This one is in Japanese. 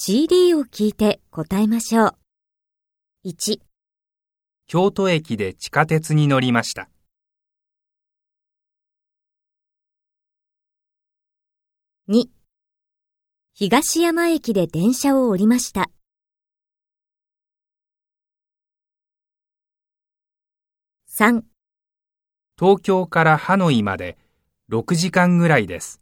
CD を聞いて答えましょう。1、京都駅で地下鉄に乗りました。2、東山駅で電車を降りました。3、東京からハノイまで6時間ぐらいです。